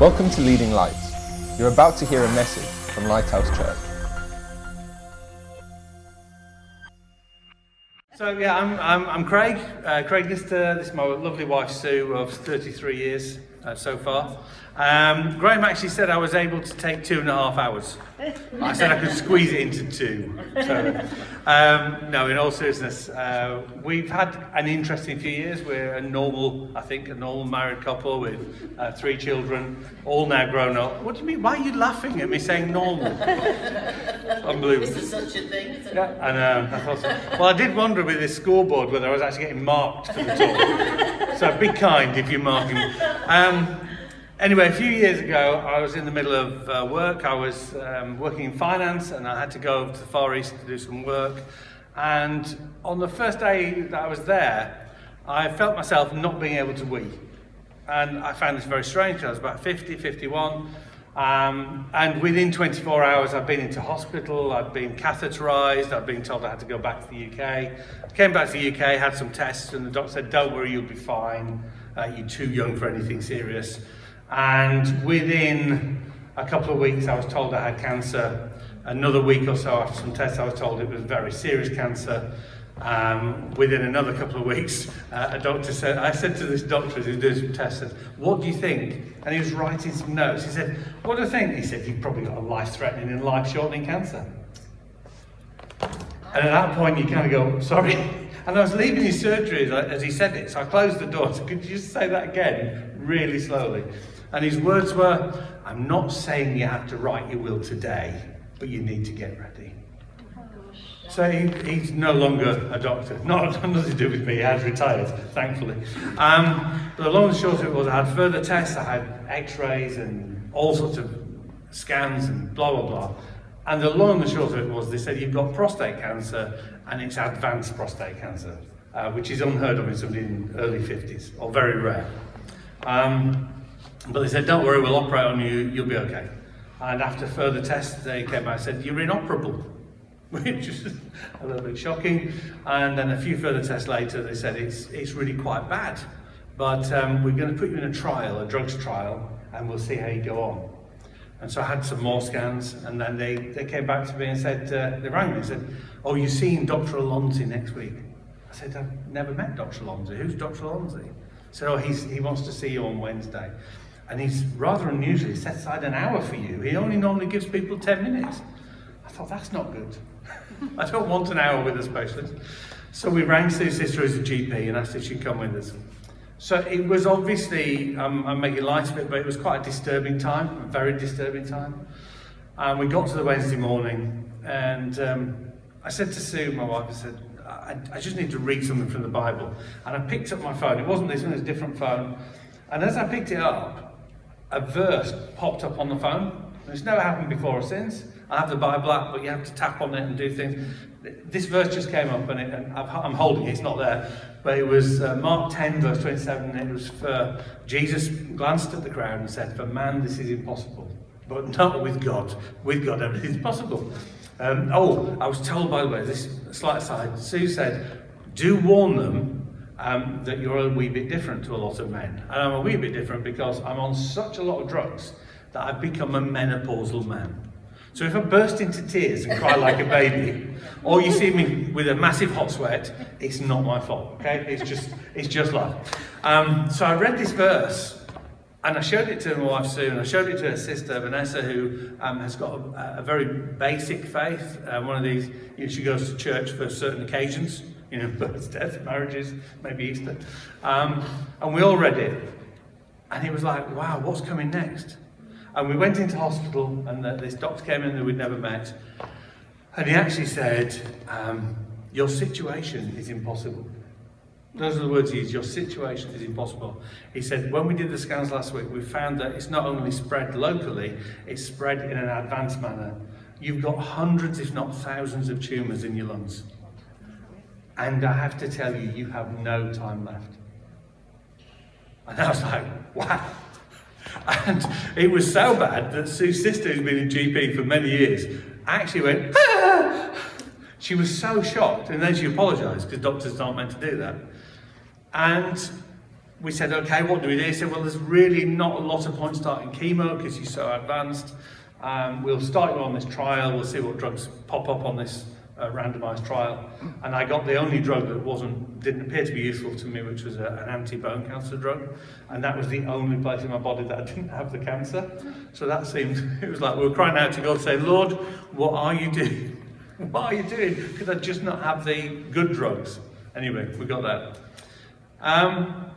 Welcome to Leading Lights. You're about to hear a message from Lighthouse Church. So yeah, I'm, I'm, I'm Craig, uh, Craig Lister. This is my lovely wife Sue of 33 years uh, so far. Um, Graham actually said I was able to take two and a half hours. I said I could squeeze it into two. So, um, no, in all seriousness, uh, we've had an interesting few years. We're a normal, I think, a normal married couple with uh, three children, all now grown up. What do you mean? Why are you laughing at me saying normal? Unbelievable. Is there such a thing? Yeah, I know. I thought so. Well, I did wonder with this scoreboard whether I was actually getting marked for the talk. so be kind if you're marking. me. Um, anyway, a few years ago, I was in the middle of uh, work. I was um, working in finance, and I had to go to the Far East to do some work. And on the first day that I was there, I felt myself not being able to wee. And I found this very strange. I was about 50, 51. Um, and within 24 hours, I'd been into hospital, I'd been catheterized, I'd been told I had to go back to the UK. Came back to the UK, had some tests, and the doctor said, Don't worry, you'll be fine. Uh, you're too young for anything serious. And within a couple of weeks, I was told I had cancer. Another week or so after some tests, I was told it was very serious cancer. Um, within another couple of weeks, uh, a doctor said, I said to this doctor who's doing some tests, said, what do you think? And he was writing some notes. He said, what do you think? He said, you've probably got a life-threatening and life-shortening cancer. And at that point, you kind of go, sorry. And I was leaving his surgery as, as he said it, so I closed the door. So could you just say that again, really slowly? And his words were, I'm not saying you have to write your will today, but you need to get ready. So he, he's no longer a doctor. Not nothing to do with me. He has retired, thankfully. Um, the long and short of it was, I had further tests. I had X-rays and all sorts of scans and blah blah blah. And the long and short of it was, they said you've got prostate cancer and it's advanced prostate cancer, uh, which is unheard of in somebody in early 50s or very rare. Um, but they said, don't worry, we'll operate on you. You'll be okay. And after further tests, they came back and said, you're inoperable which is a little bit shocking. And then a few further tests later, they said it's, it's really quite bad. But um, we're going to put you in a trial, a drugs trial, and we'll see how you go on. And so I had some more scans, and then they, they came back to me and said, uh, they rang me and said, oh, you're seeing Dr. Alonzi next week. I said, I've never met Dr. Alonzi. Who's Dr. Alonzi? Said, oh, he's, he wants to see you on Wednesday. And he's rather unusually set aside an hour for you. He only normally gives people 10 minutes. I thought, that's not good. I don't want an hour with a specialist. So we rang Sue's sister as a GP and asked if she'd come with us. So it was obviously, um, I'm making light of it, but it was quite a disturbing time, a very disturbing time. And we got to the Wednesday morning and um, I said to Sue, my wife, I said, I, I just need to read something from the Bible. And I picked up my phone. It wasn't this one, it was a different phone. And as I picked it up, a verse popped up on the phone. It's never happened before or since. I have the Bible app, but you have to tap on it and do things. This verse just came up, and, it, and I'm holding it, it's not there. But it was uh, Mark 10, verse 27. It was for Jesus glanced at the crowd and said, For man, this is impossible, but not with God. With God, everything's possible. Um, oh, I was told, by the way, this slight aside, Sue said, Do warn them um, that you're a wee bit different to a lot of men. And I'm a wee bit different because I'm on such a lot of drugs that I've become a menopausal man. So if I burst into tears and cry like a baby, or you see me with a massive hot sweat, it's not my fault, okay? It's just, it's just life. Um, so I read this verse, and I showed it to my wife Sue, and I showed it to her sister Vanessa, who um, has got a, a, very basic faith. Uh, one of these, you know, she goes to church for certain occasions, you know, births, deaths, marriages, maybe Easter. Um, and we all read it, and it was like, wow, what's coming next? And we went into hospital, and this doctor came in that we'd never met, and he actually said, um, Your situation is impossible. Those are the words he used, Your situation is impossible. He said, When we did the scans last week, we found that it's not only spread locally, it's spread in an advanced manner. You've got hundreds, if not thousands, of tumours in your lungs. And I have to tell you, you have no time left. And I was like, wow. And it was so bad that Sue's sister, who's been a GP for many years, actually went, ah! She was so shocked, and then she apologised because doctors aren't meant to do that. And we said, okay, what do we do? He said, well, there's really not a lot of point starting chemo because you're so advanced. Um, we'll start you on this trial. We'll see what drugs pop up on this uh, randomized trial. And I got the only drug that wasn't didn't appear to be useful to me, which was a, an anti-bone cancer drug. And that was the only place in my body that I didn't have the cancer. So that seemed, it was like we were crying out to God saying, Lord, what are you doing? What are you doing? Because I just not have the good drugs? Anyway, we got that. Um,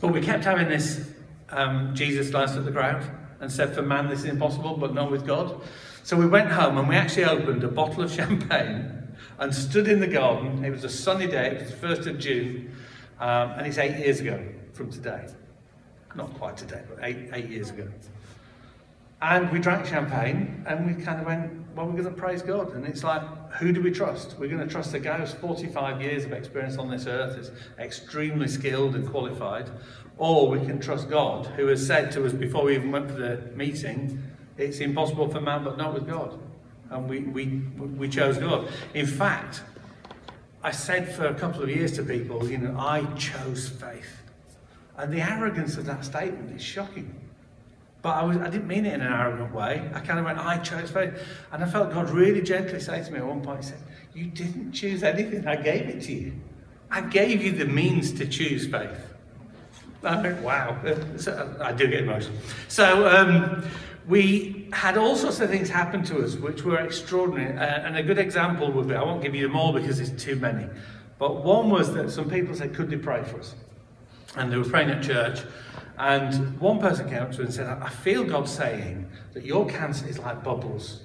but we kept having this um, Jesus glanced at the crowd and said, For man, this is impossible, but not with God. So we went home and we actually opened a bottle of champagne and stood in the garden. It was a sunny day, it was the 1st of June, um, and it's eight years ago from today. Not quite today, but eight, eight years ago. And we drank champagne and we kind of went, well, we're going to praise God. And it's like, who do we trust? We're going to trust a guy who's 45 years of experience on this earth, is extremely skilled and qualified. Or we can trust God, who has said to us before we even went for the meeting, it's impossible for man, but not with God. And we, we, we chose God. In fact, I said for a couple of years to people, you know, I chose faith. And the arrogance of that statement is shocking. But I, was, I didn't mean it in an arrogant way. I kind of went, I chose faith. And I felt God really gently say to me at one point, He said, You didn't choose anything, I gave it to you. I gave you the means to choose faith. I went, wow. So, I do get emotional. So um, we had all sorts of things happen to us which were extraordinary. Uh, and a good example would be, I won't give you them all because it's too many. But one was that some people said, Could they pray for us? And they were praying at church. And one person came up to me and said, I feel God saying that your cancer is like bubbles.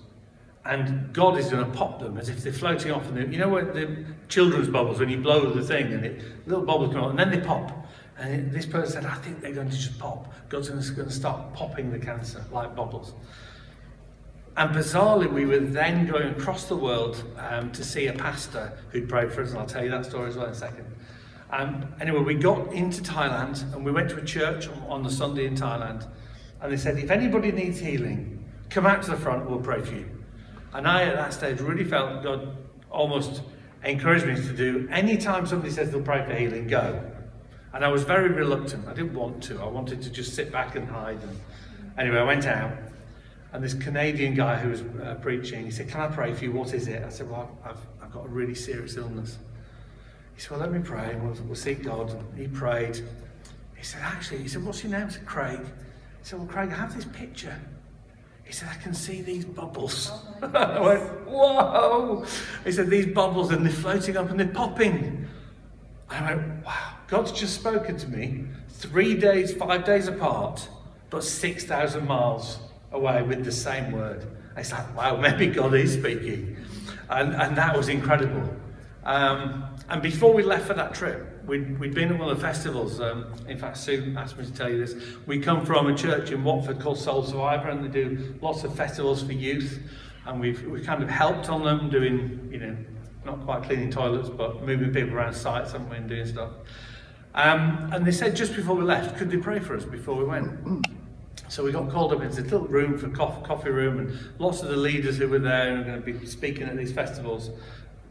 And God is going to pop them as if they're floating off. And you know what the children's bubbles, when you blow the thing and it, little bubbles come out and then they pop. And this person said, I think they're going to just pop. God's going to start popping the cancer like bubbles. And bizarrely, we were then going across the world um, to see a pastor who'd prayed for us, and I'll tell you that story as well in a second. Um, anyway, we got into Thailand and we went to a church on, on the Sunday in Thailand. And they said, if anybody needs healing, come out to the front, we'll pray for you. And I, at that stage, really felt God almost encouraged me to do anytime somebody says they'll pray for healing, go. And I was very reluctant. I didn't want to. I wanted to just sit back and hide. And anyway, I went out. And this Canadian guy who was uh, preaching, he said, Can I pray for you? What is it? I said, Well, I've, I've got a really serious illness. He said, well, let me pray. We'll, we'll seek God. And he prayed. He said, actually, he said, what's your name? I said, Craig. He said, well, Craig, I have this picture. He said, I can see these bubbles. I went, whoa. He said, these bubbles and they're floating up and they're popping. I went, wow. God's just spoken to me three days, five days apart, but 6,000 miles away with the same word. It's like, wow, maybe God is speaking. And, and that was incredible. Um, and before we left for that trip, we'd, we'd been at one of the festivals. Um, in fact, Sue asked me to tell you this. We come from a church in Watford called Soul Survivor, and they do lots of festivals for youth. And we've, we've kind of helped on them, doing, you know, not quite cleaning toilets, but moving people around sites, and doing stuff. Um, and they said just before we left, could they pray for us before we went? So we got called up into a little room for coffee, coffee room, and lots of the leaders who were there and are going to be speaking at these festivals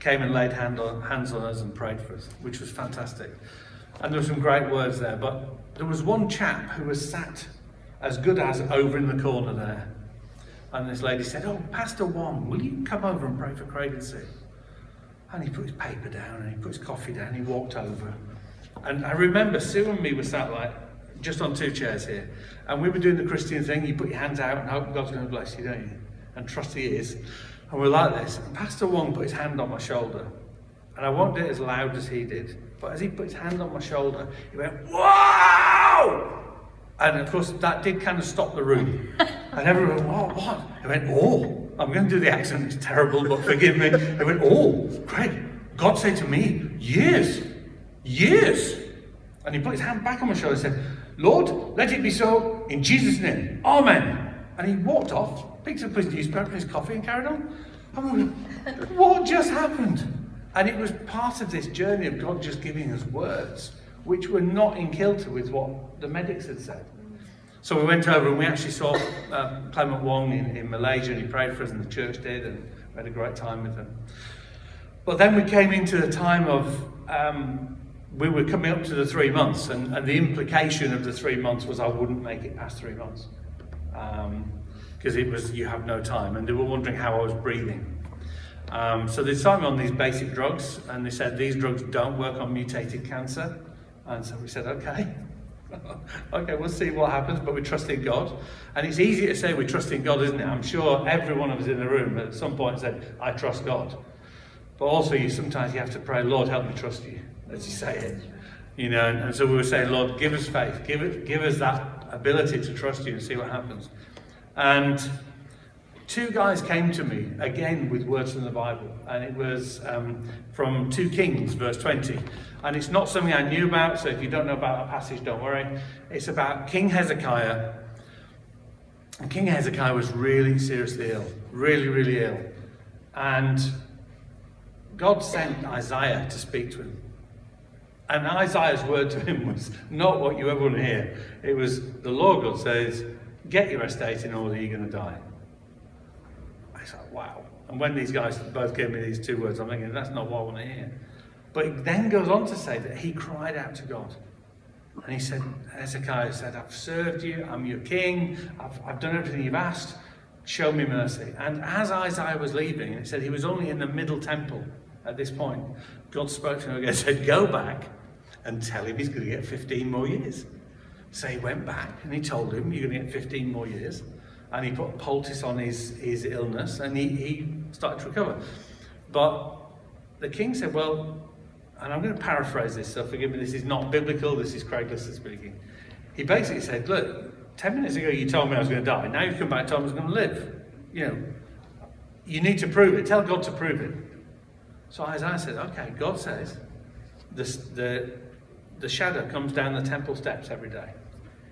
came and laid hand on, hands on us and prayed for us, which was fantastic. And there were some great words there, but there was one chap who was sat as good as over in the corner there. And this lady said, Oh, Pastor Wong, will you come over and pray for Craig and Sue? And he put his paper down and he put his coffee down, he walked over. And I remember Sue and me were sat like just on two chairs here. And we were doing the Christian thing, you put your hands out and hope God's going to bless you, don't you? And trust He is. And we're like this. And Pastor Wong put his hand on my shoulder. And I won't do it as loud as he did. But as he put his hand on my shoulder, he went, Wow! And of course, that did kind of stop the room. And everyone went, What? What? He went, Oh! I'm going to do the accent, it's terrible, but forgive me. He went, Oh, great. God said to me, Years, years. And he put his hand back on my shoulder and said, Lord, let it be so in Jesus' name. Amen. And he walked off picked up his newspaper and his coffee and carried on. I'm what just happened? And it was part of this journey of God just giving us words, which were not in kilter with what the medics had said. So we went over and we actually saw uh, Clement Wong in, in Malaysia and he prayed for us and the church did and we had a great time with him. But then we came into a time of um, we were coming up to the three months, and, and the implication of the three months was I wouldn't make it past three months. Because it was, you have no time. And they were wondering how I was breathing. Um, so they started me on these basic drugs, and they said these drugs don't work on mutated cancer. And so we said, okay. okay, we'll see what happens, but we trust in God. And it's easy to say we trust in God, isn't it? I'm sure every one of us in the room at some point said, I trust God. But also, you sometimes you have to pray, Lord, help me trust you, as you say it. You know, and, and so we were saying, Lord, give us faith, give it, give us that ability to trust you and see what happens. And two guys came to me again with words from the Bible, and it was um, from 2 Kings, verse 20. And it's not something I knew about, so if you don't know about that passage, don't worry. It's about King Hezekiah. And King Hezekiah was really seriously ill, really, really ill. And God sent Isaiah to speak to him. And Isaiah's word to him was not what you ever want to hear. It was, the Lord God says, get your estate in order, you're going to die. I like, wow. And when these guys both gave me these two words, I'm thinking, that's not what I want to hear. But it then goes on to say that he cried out to God. And he said, Hezekiah said, I've served you, I'm your king, I've, I've done everything you've asked, show me mercy. And as Isaiah was leaving, it said he was only in the middle temple at this point, God spoke to him again and said, Go back and tell him he's going to get 15 more years. So he went back and he told him, You're going to get 15 more years. And he put a poultice on his, his illness and he, he started to recover. But the king said, Well, and I'm going to paraphrase this, so forgive me, this is not biblical, this is Craig speaking. He basically said, Look, 10 minutes ago you told me I was going to die. Now you've come back and told me I was going to live. You know, you need to prove it. Tell God to prove it. So Isaiah said, okay, God says the, the, the shadow comes down the temple steps every day.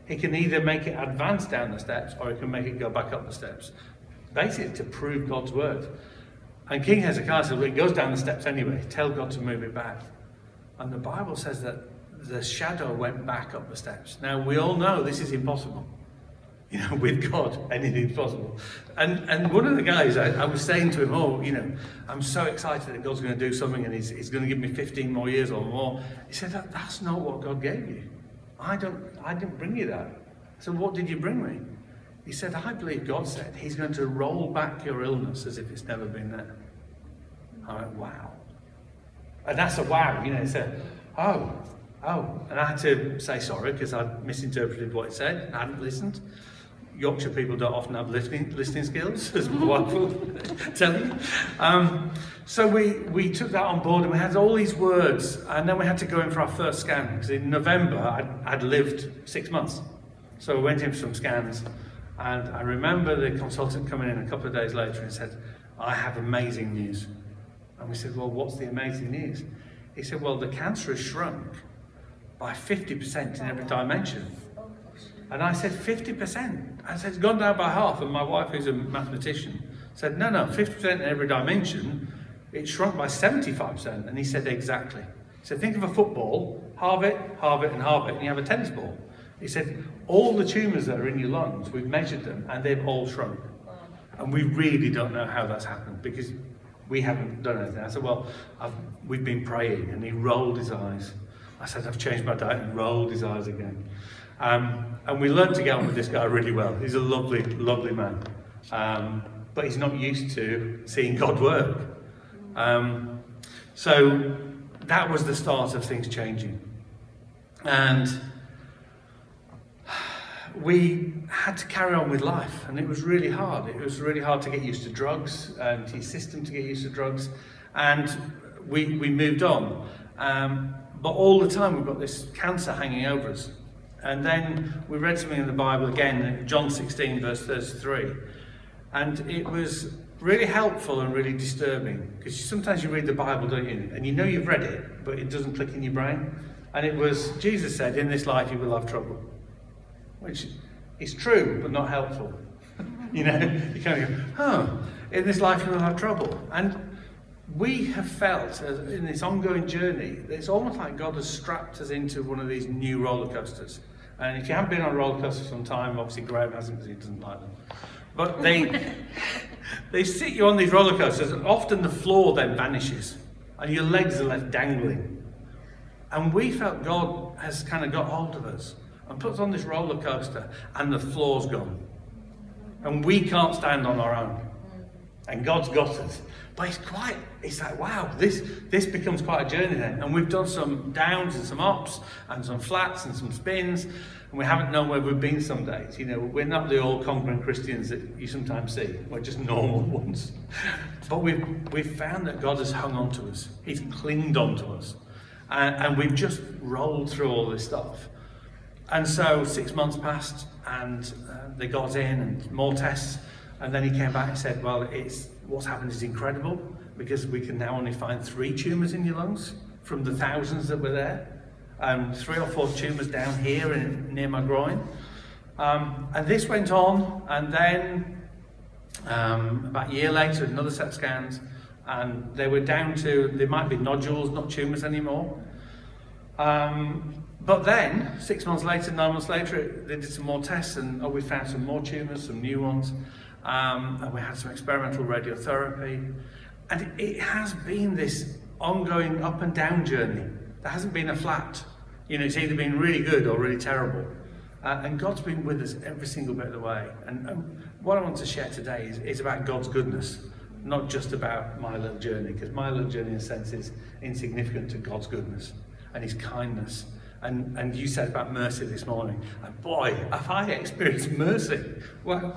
He can either make it advance down the steps or he can make it go back up the steps. Basically, to prove God's word. And King Hezekiah said, well, it goes down the steps anyway. Tell God to move it back. And the Bible says that the shadow went back up the steps. Now, we all know this is impossible. You know, with God, anything's possible. And and one of the guys, I, I, was saying to him, oh, you know, I'm so excited that God's going to do something and he's, he's going to give me 15 more years or more. He said, that, that's not what God gave you. I don't, I didn't bring you that. So what did you bring me? He said, I believe God said he's going to roll back your illness as if it's never been there. I went, wow. And that's a wow, you know, he said, oh, oh. And I had to say sorry because I'd misinterpreted what he said. I hadn't listened. Yorkshire people don't often have listening, listening skills, as my wife will tell you. Um, so we, we took that on board and we had all these words, and then we had to go in for our first scan, because in November I'd, I'd lived six months. So we went in for some scans, and I remember the consultant coming in a couple of days later and said, I have amazing news. And we said, Well, what's the amazing news? He said, Well, the cancer has shrunk by 50% in every dimension. And I said, 50%. I said, it's gone down by half. And my wife, who's a mathematician, said, no, no, 50% in every dimension. It shrunk by 75%. And he said, exactly. He said, think of a football, halve it, halve it, and halve it, and you have a tennis ball. He said, all the tumours that are in your lungs, we've measured them, and they've all shrunk. And we really don't know how that's happened because we haven't done anything. I said, well, I've, we've been praying. And he rolled his eyes. I said, I've changed my diet, and rolled his eyes again. Um, and we learned to get on with this guy really well. He's a lovely, lovely man. Um, but he's not used to seeing God work. Um, so that was the start of things changing. And we had to carry on with life, and it was really hard. It was really hard to get used to drugs and his system to get used to drugs. And we, we moved on. Um, but all the time we've got this cancer hanging over us. And then we read something in the Bible again, John 16, verse 33. And it was really helpful and really disturbing because sometimes you read the Bible, don't you? And you know you've read it, but it doesn't click in your brain. And it was, Jesus said, in this life you will have trouble, which is true, but not helpful. you know, you kind of go, oh, in this life you will have trouble. And we have felt in this ongoing journey, it's almost like God has strapped us into one of these new roller coasters. And if you haven't been on a roller coaster for some time, obviously Graham hasn't because he doesn't like them. But they, they sit you on these roller coasters, and often the floor then vanishes, and your legs are left dangling. And we felt God has kind of got hold of us and put us on this roller coaster, and the floor's gone. And we can't stand on our own. And God's got us. But it's quite, it's like, wow, this, this becomes quite a journey then. And we've done some downs and some ups and some flats and some spins. And we haven't known where we've been some days. You know, we're not the all conquering Christians that you sometimes see. We're just normal ones. But we've, we've found that God has hung on to us. He's clinged on to us. And, and we've just rolled through all this stuff. And so six months passed and uh, they got in and more tests. And then he came back and said, well, it's, what's happened is incredible because we can now only find three tumours in your lungs from the thousands that were there. Um, three or four tumours down here in, near my groin. Um, and this went on, and then um, about a year later, another set of scans, and they were down to, they might be nodules, not tumours anymore. Um, but then, six months later, nine months later, they did some more tests, and oh, we found some more tumours, some new ones. Um, and we had some experimental radiotherapy. And it has been this ongoing up and down journey. There hasn't been a flat. You know, it's either been really good or really terrible. Uh, and God's been with us every single bit of the way. And, and what I want to share today is, is about God's goodness, not just about my little journey, because my little journey, in a sense, is insignificant to God's goodness and His kindness. And, and you said about mercy this morning. And boy, have I experienced mercy. Well,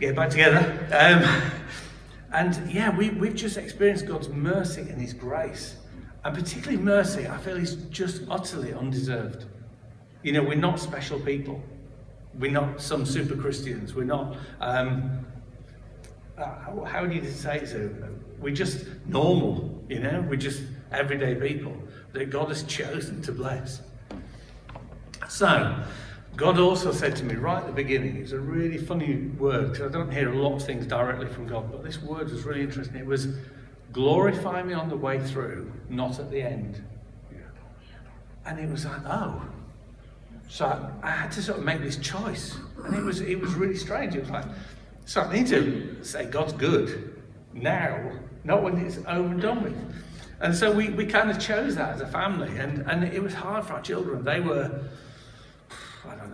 get back together. Um, and yeah, we, we've just experienced God's mercy and His grace. And particularly mercy, I feel is just utterly undeserved. You know, we're not special people. We're not some super Christians. We're not, um, uh, how, how do you say it? So? We're just normal, you know? We're just everyday people that God has chosen to bless. So, God also said to me right at the beginning, it's a really funny word because I don't hear a lot of things directly from God, but this word was really interesting. It was glorify me on the way through, not at the end. And it was like, oh. So I, I had to sort of make this choice. And it was it was really strange. It was like, so I need to say God's good now, not when it's over and done with. And so we, we kind of chose that as a family. And, and it was hard for our children. They were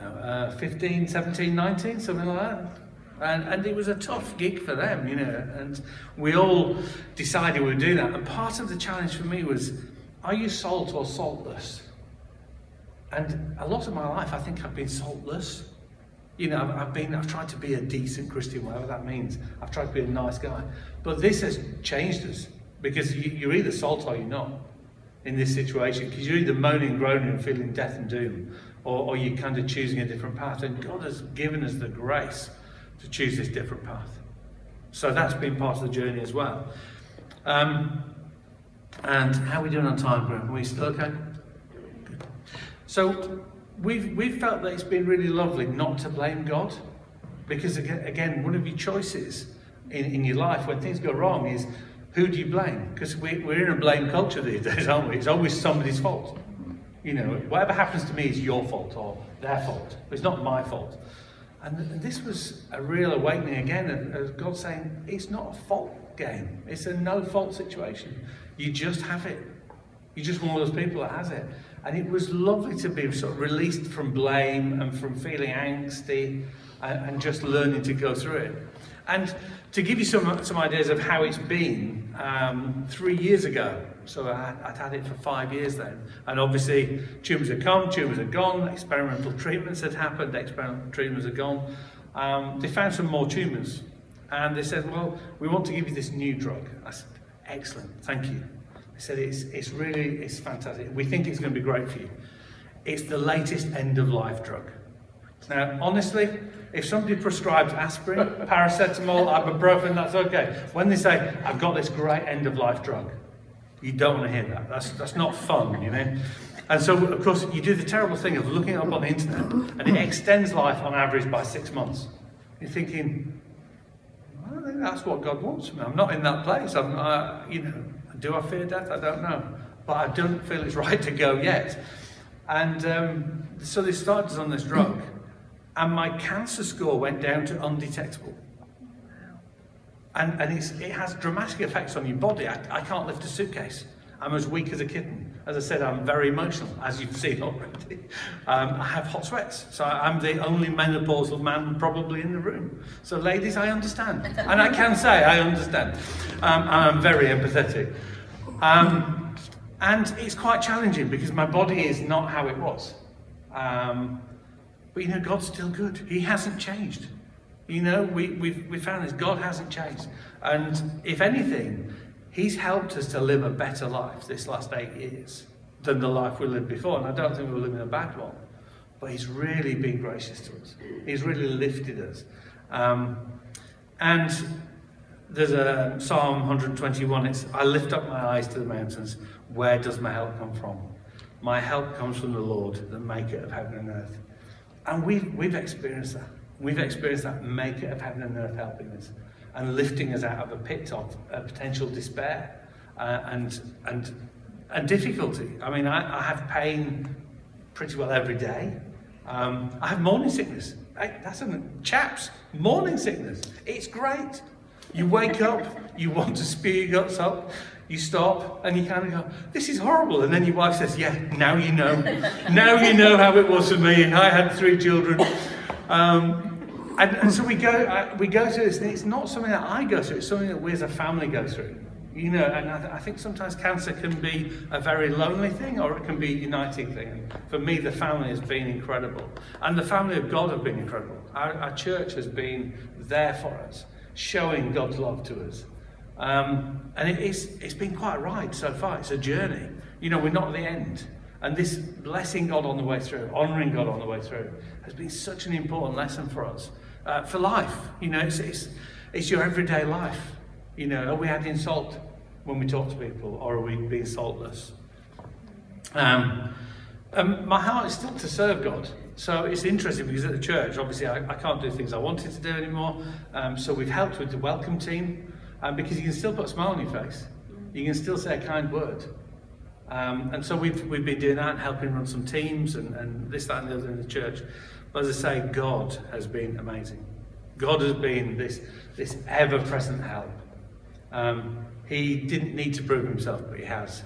know, uh, 15, 17, 19, something like that. And, and it was a tough gig for them, you know, and we all decided we'd do that. And part of the challenge for me was, are you salt or saltless? And a lot of my life, I think I've been saltless. You know, I've, I've been, I've tried to be a decent Christian, whatever that means. I've tried to be a nice guy. But this has changed us because you, you're either salt or you're not in this situation because you're either moaning, groaning, and feeling death and doom, or, or you're kind of choosing a different path. And God has given us the grace to choose this different path. So that's been part of the journey as well. Um, and how are we doing on time, Graham? Are we still okay? So we've, we've felt that it's been really lovely not to blame God. Because again, one of your choices in, in your life when things go wrong is who do you blame? Because we, we're in a blame culture these days, aren't we? It's always somebody's fault. You know, whatever happens to me is your fault or their fault. It's not my fault. And this was a real awakening again of God saying, it's not a fault game. It's a no fault situation. You just have it. You're just one of those people that has it. And it was lovely to be sort of released from blame and from feeling angsty and, just learning to go through it. And to give you some, some ideas of how it's been, um, three years ago, so I, would had it for five years then, and obviously tumours had come, tumours had gone, experimental treatments had happened, experimental treatments had gone. Um, they found some more tumours, and they said, well, we want to give you this new drug. I said, excellent, thank you. They said, it's, it's really, it's fantastic. We think it's going to be great for you. It's the latest end-of-life drug. Now, honestly, if somebody prescribes aspirin, paracetamol, ibuprofen, that's okay. When they say, I've got this great end of life drug, you don't want to hear that. That's, that's not fun, you know. And so, of course, you do the terrible thing of looking up on the internet and it extends life on average by six months. You're thinking, I don't think that's what God wants from me. I'm not in that place. I'm, you know, do I fear death? I don't know. But I don't feel it's right to go yet. And um, so they started on this drug and my cancer score went down to undetectable. And, and it has dramatic effects on your body. I, I can't lift a suitcase. I'm as weak as a kitten. As I said, I'm very emotional, as you've seen already. Um, I have hot sweats, so I'm the only menopausal man probably in the room. So, ladies, I understand. And I can say I understand. Um, I'm very empathetic. Um, and it's quite challenging because my body is not how it was. Um, but you know, God's still good. He hasn't changed. You know, we, we've, we found this. God hasn't changed. And if anything, He's helped us to live a better life this last eight years than the life we lived before. And I don't think we were living a bad one. But He's really been gracious to us. He's really lifted us. Um, and there's a Psalm 121. It's I lift up my eyes to the mountains. Where does my help come from? My help comes from the Lord, the maker of heaven and earth. And we've, we've experienced that. We've experienced that maker of heaven and earth helping us and lifting us out of a pit of uh, potential despair uh, and, and, and difficulty. I mean, I, I have pain pretty well every day. Um, I have morning sickness. That's a chaps, morning sickness. It's great. You wake up, you want to spew your guts up, you stop and you kind of go, this is horrible. And then your wife says, yeah, now you know. now you know how it was for me. I had three children. Um, and, and, so we go, uh, we go through this, and it's not something that I go through, it's something that we as a family go through. You know, and I, th- I think sometimes cancer can be a very lonely thing or it can be a uniting thing. For me, the family has been incredible. And the family of God have been incredible. Our, our church has been there for us, showing God's love to us. Um, and it, it's, it's been quite a ride so far. It's a journey. You know, we're not at the end. And this blessing God on the way through, honouring God on the way through, has been such an important lesson for us uh, for life. You know, it's, it's, it's your everyday life. You know, are we adding salt when we talk to people, or are we being saltless? Um, um, my heart is still to serve God. So it's interesting because at the church, obviously, I, I can't do things I wanted to do anymore. Um, so we've helped with the welcome team um, because you can still put a smile on your face. You can still say a kind word. Um, and so we've, we've been doing that and helping run some teams and, and this, that, and the other in the church. But as I say, God has been amazing. God has been this, this ever present help. Um, he didn't need to prove himself, but he has.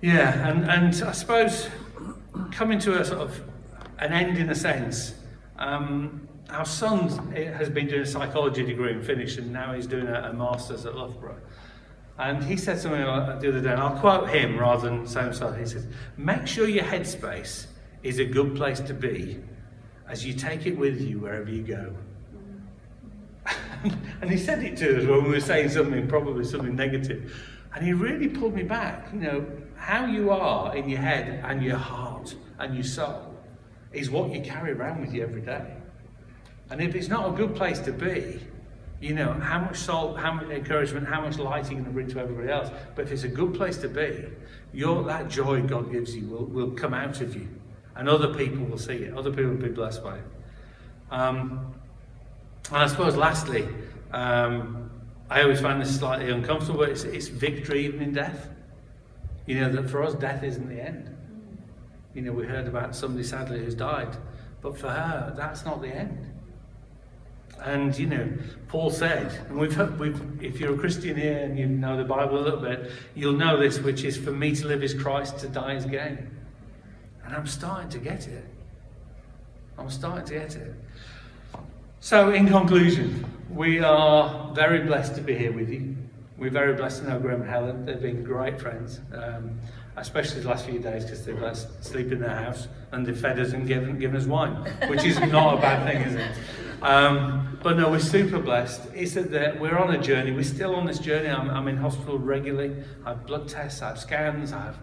Yeah, and, and I suppose coming to a sort of an end in a sense, um, our son has been doing a psychology degree and finished, and now he's doing a, a master's at Loughborough. And he said something the other day, and I'll quote him rather than say himself. He says, Make sure your headspace is a good place to be as you take it with you wherever you go. and he said it to us when we were saying something, probably something negative. And he really pulled me back. You know, how you are in your head and your heart and your soul is what you carry around with you every day. And if it's not a good place to be, you know, how much salt, how much encouragement, how much light you to bring to everybody else? But if it's a good place to be, your, that joy God gives you will, will come out of you. And other people will see it. Other people will be blessed by it. Um, and I suppose lastly, um, I always find this slightly uncomfortable, but it's, it's victory even in death. You know, that for us, death isn't the end. You know, we heard about somebody sadly who's died, but for her, that's not the end. And you know, Paul said, and we've, heard, we've, if you're a Christian here and you know the Bible a little bit, you'll know this, which is for me to live is Christ, to die is gain. And I'm starting to get it. I'm starting to get it. So, in conclusion, we are very blessed to be here with you. We're very blessed to know Graham and Helen. They've been great friends, um, especially the last few days because they've let us sleep in their house and they've fed us and given, given us wine, which is not a bad thing, is it? Um, but no, we're super blessed. It's that we're on a journey. We're still on this journey. I'm, I'm in hospital regularly. I have blood tests, I have scans, I have,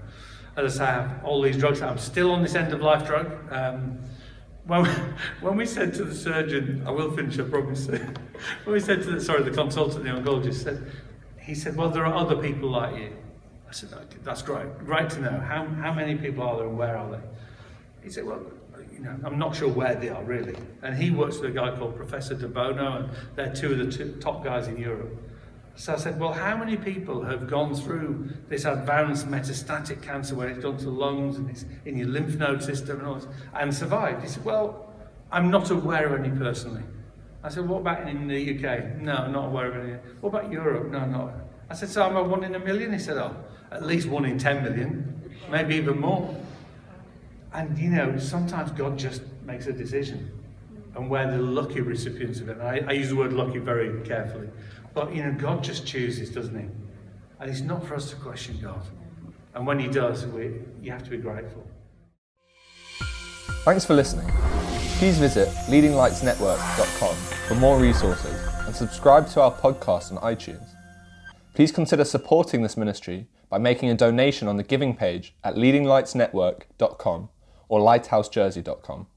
as I say, I have all these drugs. I'm still on this end of life drug. Um, when we, when we said to the surgeon, I will finish, I promise. when we said to the, sorry, the consultant, the oncologist said, he said, well, there are other people like you. I said, that's great. Great to know. How, how many people are there and where are they? He said, well, you know, I'm not sure where they are really. And he works with a guy called Professor De Bono, and they're two of the two top guys in Europe. So I said, well, how many people have gone through this advanced metastatic cancer where it's gone to lungs and it's in your lymph node system and all this, and survived? He said, well, I'm not aware of any personally. I said, what about in the UK? No, not aware of any. What about Europe? No, not. I said, so I'm a one in a million? He said, oh, at least one in 10 million, maybe even more. And you know, sometimes God just makes a decision. And we're the lucky recipients of it. I, I use the word lucky very carefully. But you know, God just chooses, doesn't he? And it's not for us to question God. And when he does, we, you have to be grateful. Thanks for listening. Please visit leadinglightsnetwork.com for more resources and subscribe to our podcast on iTunes. Please consider supporting this ministry by making a donation on the giving page at leadinglightsnetwork.com or lighthousejersey.com.